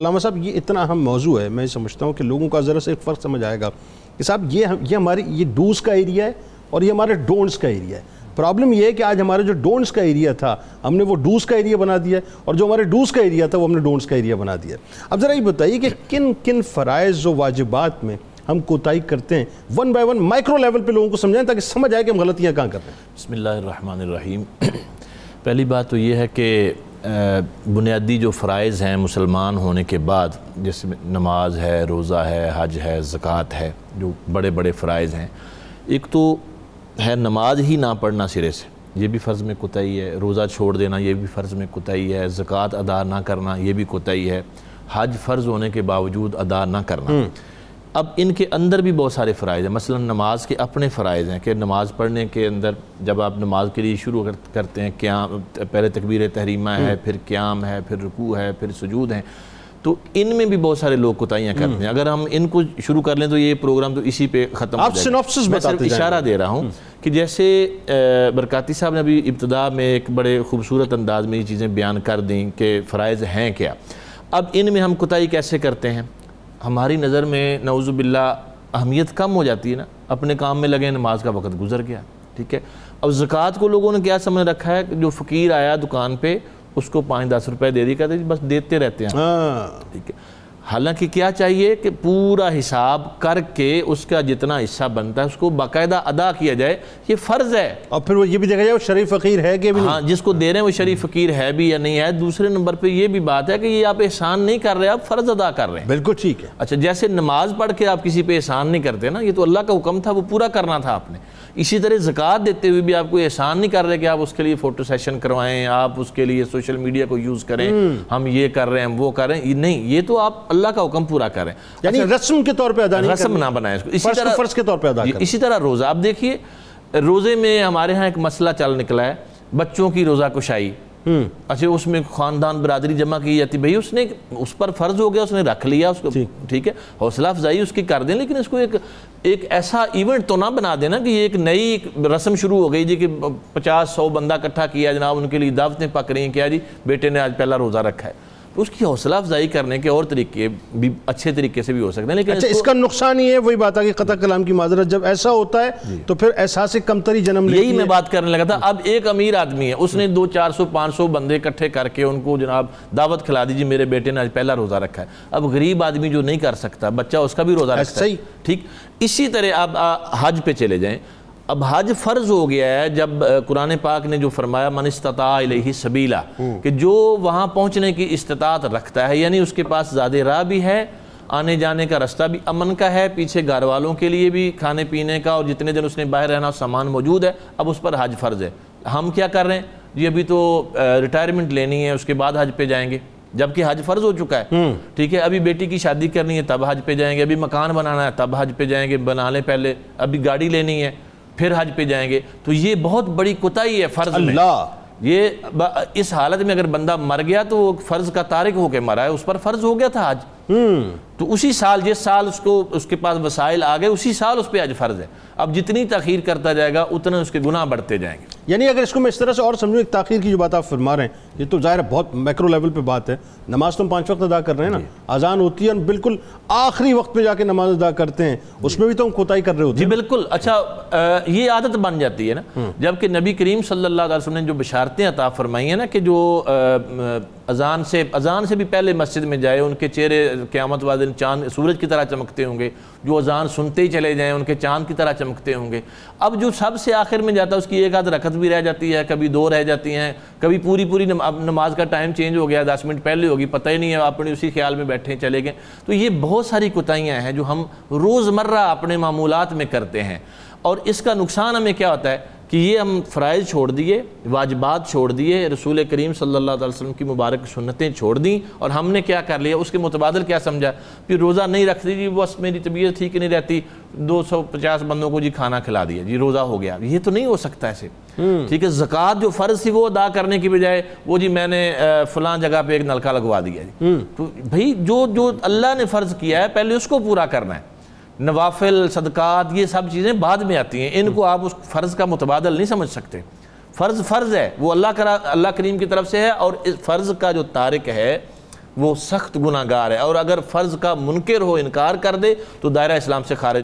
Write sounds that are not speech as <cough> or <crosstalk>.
علامہ صاحب، یہ اتنا اہم موضوع ہے، میں سمجھتا ہوں کہ لوگوں کا ذرا سے ایک فرق سمجھ آئے گا کہ صاحب، یہ یہ ہماری، یہ ڈوز کا ایریا ہے اور یہ ہمارے ڈونٹس کا ایریا ہے۔ پرابلم یہ ہے کہ آج ہمارے جو ڈونٹس کا ایریا تھا، ہم نے وہ ڈوز کا ایریا بنا دیا ہے اور جو ہمارے ڈوز کا ایریا تھا، وہ ہم نے ڈونٹس کا ایریا بنا دیا ہے۔ اب ذرا یہ بتائیے کہ کن کن فرائض و واجبات میں ہم کوتاہی کرتے ہیں؟ One by one micro level پہ لوگوں کو سمجھائیں تاکہ سمجھ آئے کہ ہم غلطیاں کہاں کر رہے ہیں۔ بسم اللہ الرحمن الرحیم۔ <clears throat> پہلی بات تو یہ ہے کہ بنیادی جو فرائض ہیں مسلمان ہونے کے بعد جس میں نماز ہے، روزہ ہے، حج ہے، زکوٰۃ ہے، جو بڑے بڑے فرائض ہیں، ایک تو ہے نماز ہی نہ پڑھنا سرے سے۔ یہ بھی فرض میں کوتاہی ہے۔ روزہ چھوڑ دینا، یہ بھی فرض میں کوتاہی ہے۔ زکوٰۃ ادا نہ کرنا، یہ بھی کوتاہی ہے۔ حج فرض ہونے کے باوجود ادا نہ کرنا۔ اب ان کے اندر بھی بہت سارے فرائض ہیں۔ مثلا نماز کے اپنے فرائض ہیں کہ نماز پڑھنے کے اندر جب آپ نماز کے لیے شروع کرتے ہیں قیام پہلے تکبیر تحریمہ ہے پھر قیام ہے پھر رکوع ہے پھر سجود ہیں۔ تو ان میں بھی بہت سارے لوگ کوتاہیاں کرتے ہیں۔ اگر ہم ان کو شروع کر لیں تو یہ پروگرام تو اسی پہ ختم آپ سنوپسس میں صرف اشارہ دے رہا ہوں کہ جیسے برکاتی صاحب نے ابھی ابتدا میں ایک بڑے خوبصورت انداز میں یہ چیزیں بیان کر دیں کہ فرائض ہیں کیا۔ اب ان میں ہم کوتاہی کیسے کرتے ہیں؟ ہماری نظر میں نعوذ باللہ اہمیت کم ہو جاتی ہے نا اپنے کام میں لگے نماز کا وقت گزر گیا ٹھیک ہے؟ اب زکوٰۃ کو لوگوں نے کیا سمجھ رکھا ہے؟ کہ جو فقیر آیا دکان پہ اس کو پانچ دس روپے دے دی کہتے ہیں بس دیتے رہتے ہیں ٹھیک ہے؟ حالانکہ کیا چاہیے کہ پورا حساب کر کے اس کا جتنا حصہ بنتا ہے اس کو باقاعدہ ادا کیا جائے یہ فرض ہے۔ اور پھر وہ یہ بھی دیکھا جائے وہ شریف فقیر ہے کہ ہاں جس کو دے رہے ہیں وہ شریف فقیر ہے بھی یا نہیں ہے۔ دوسرے نمبر پہ یہ بھی بات ہے کہ یہ آپ احسان نہیں کر رہے آپ فرض ادا کر رہے ہیں۔ بالکل ٹھیک ہے۔ اچھا جیسے نماز پڑھ کے آپ کسی پہ احسان نہیں کرتے نا یہ تو اللہ کا حکم تھا وہ پورا کرنا تھا آپ نے۔ اسی طرح زکوٰۃ دیتے ہوئے بھی آپ کو احسان نہیں کر رہے کہ آپ اس کے لیے فوٹو سیشن کروائیں آپ اس کے لیے سوشل میڈیا کو یوز کریں ہم یہ کر رہے ہیں وہ کر رہے ہیں۔ نہیں یہ تو آپ اللہ کا حکم پورا کریں۔ یعنی رسم کے طور پہ ادا نہیں رسم نہ بنائیں اس کو۔ اسی طرح فرض کے طور پہ ادا کریں اسی طرح روزہ۔ آپ دیکھیے روزے میں ہمارے ہاں ایک مسئلہ چل نکلا ہے۔ بچوں کی روزہ کشائی۔ اچھا اس میں خاندان برادری جمع کی جاتی۔ بھئی اس نے اس پر فرض ہو گیا اس نے رکھ لیا اس کو ٹھیک ہے۔ حوصلہ افزائی اس کی کر دیں لیکن اس کو ایک ایک ایسا ایونٹ تو نہ بنا دینا کہ یہ ایک نئی رسم شروع ہو گئی جی کہ پچاس سو بندہ کٹھا کیا جناب ان کے لیے دعوتیں پک رہی ہیں کیا جی؟ بیٹے نے آج پہلا روزہ رکھا ہے۔ اس کی حوصلہ افزائی کرنے کے اور طریقے بھی اچھے طریقے سے بھی ہو سکتے ہیں لیکن اچھا اس کا نقصان ہی ہے وہی بات ہے کہ قطع کلام کی معذرت جب ایسا ہوتا ہے تو پھر احساس کمتری جنم یہی میں بات کرنے لگا تھا۔ اب ایک امیر آدمی ہے اس نے دو چار سو پانچ سو بندے اکٹھے کر کے ان کو جناب دعوت کھلا دیجیے میرے بیٹے نے آج پہلا روزہ رکھا ہے۔ اب غریب آدمی جو نہیں کر سکتا بچہ اس کا بھی روزہ رکھتا ہے۔ ٹھیک۔ اسی طرح آپ حج پہ چلے جائیں۔ اب حج فرض ہو گیا ہے جب قرآن پاک نے جو فرمایا من استطاع الیہ سبیلا کہ جو وہاں پہنچنے کی استطاعت رکھتا ہے یعنی اس کے پاس زیادہ راہ بھی ہے آنے جانے کا رستہ بھی امن کا ہے پیچھے گھر والوں کے لیے بھی کھانے پینے کا اور جتنے دن اس نے باہر رہنا سامان موجود ہے اب اس پر حج فرض ہے۔ ہم کیا کر رہے ہیں؟ جی ابھی تو ریٹائرمنٹ لینی ہے اس کے بعد حج پہ جائیں گے۔ جبکہ حج فرض ہو چکا ہے۔ ٹھیک ہے ابھی بیٹی کی شادی کرنی ہے تب حج پہ جائیں گے ابھی مکان بنانا ہے تب حج پہ جائیں گے بنا لیں پہلے ابھی گاڑی لینی ہے۔ پھر حج پہ جائیں گے تو یہ بہت بڑی کتائی ہے فرض میں۔ یہ اس حالت میں اگر بندہ مر گیا تو وہ فرض کا تارک ہو کے مرا ہے اس پر فرض ہو گیا تھا حج۔ تو اسی سال جس سال اس کو اس کے پاس وسائل آ گئے اسی سال اس پہ حج فرض ہے۔ اب جتنی تاخیر کرتا جائے گا اتنے اس کے گناہ بڑھتے جائیں گے۔ یعنی اگر اس کو میں اس طرح سے اور سمجھوں ایک تاخیر کی جو بات آپ فرما رہے ہیں یہ تو ظاہر بہت میکرو لیول پہ بات ہے۔ نماز تو ہم پانچ وقت ادا کر رہے ہیں نا۔ اذان ہوتی ہے بالکل آخری وقت پہ جا کے نماز ادا کرتے ہیں۔ اس میں بھی تو ہم کوتاہی کر رہے ہوتے ہیں۔ جی بالکل۔ اچھا یہ عادت بن جاتی ہے نا۔ جبکہ نبی کریم صلی اللہ علیہ وسلم نے جو بشارتیں عطا فرمائی ہیں نا کہ جو اذان سے اذان سے بھی پہلے مسجد میں جائے ان کے چہرے قیامت والے دن چاند سورج کی طرح چمکتے ہوں گے، جو اذان سنتے ہی چلے جائیں، ان کے چاند کی طرح چمکتے ہوں گے۔ اب جو سب سے آخر میں جاتا ہے، اس کی ایک آدھ رکعت بھی رہ جاتی ہے، کبھی دو رہ جاتی ہیں، کبھی پوری پوری نماز کا ٹائم چینج ہو گیا، دس منٹ پہلے ہوگی، پتہ ہی نہیں ہے، اپنے اسی خیال میں بیٹھے چلے گئے۔ تو یہ بہت ساری کوتاہیاں ہیں جو ہم روز مرہ اپنے معمولات میں کرتے ہیں۔ اور اس کا نقصان ہمیں کیا ہوتا ہے؟ کہ یہ ہم فرائض چھوڑ دیے واجبات چھوڑ دیے رسول کریم صلی اللہ علیہ وسلم کی مبارک سنتیں چھوڑ دیں اور ہم نے کیا کر لیا؟ اس کے متبادل کیا سمجھا؟ پھر روزہ نہیں رکھ دی جی بس میری طبیعت ٹھیک نہیں رہتی دو سو پچاس بندوں کو جی کھانا کھلا دیا جی روزہ ہو گیا۔ یہ تو نہیں ہو سکتا ایسے۔ ٹھیک ہے زکوٰۃ جو فرض تھی وہ ادا کرنے کی بجائے وہ جی میں نے فلاں جگہ پہ ایک نلکا لگوا دیا جی۔ تو بھائی جو جو اللہ نے فرض کیا ہے پہلے اس کو پورا کرنا ہے۔ نوافل، صدقات، یہ سب چیزیں بعد میں آتی ہیں۔ ان کو آپ اس فرض کا متبادل نہیں سمجھ سکتے۔ فرض فرض ہے، وہ اللہ کرا، اللہ کریم کی طرف سے ہے اور اس فرض کا جو تارک ہے، وہ سخت گناہ گار ہے۔ اور اگر فرض کا منکر ہو، انکار کر دے، تو دائرہ اسلام سے خارج